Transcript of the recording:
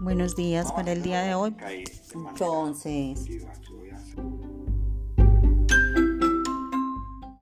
Buenos días para el día de hoy. Entonces,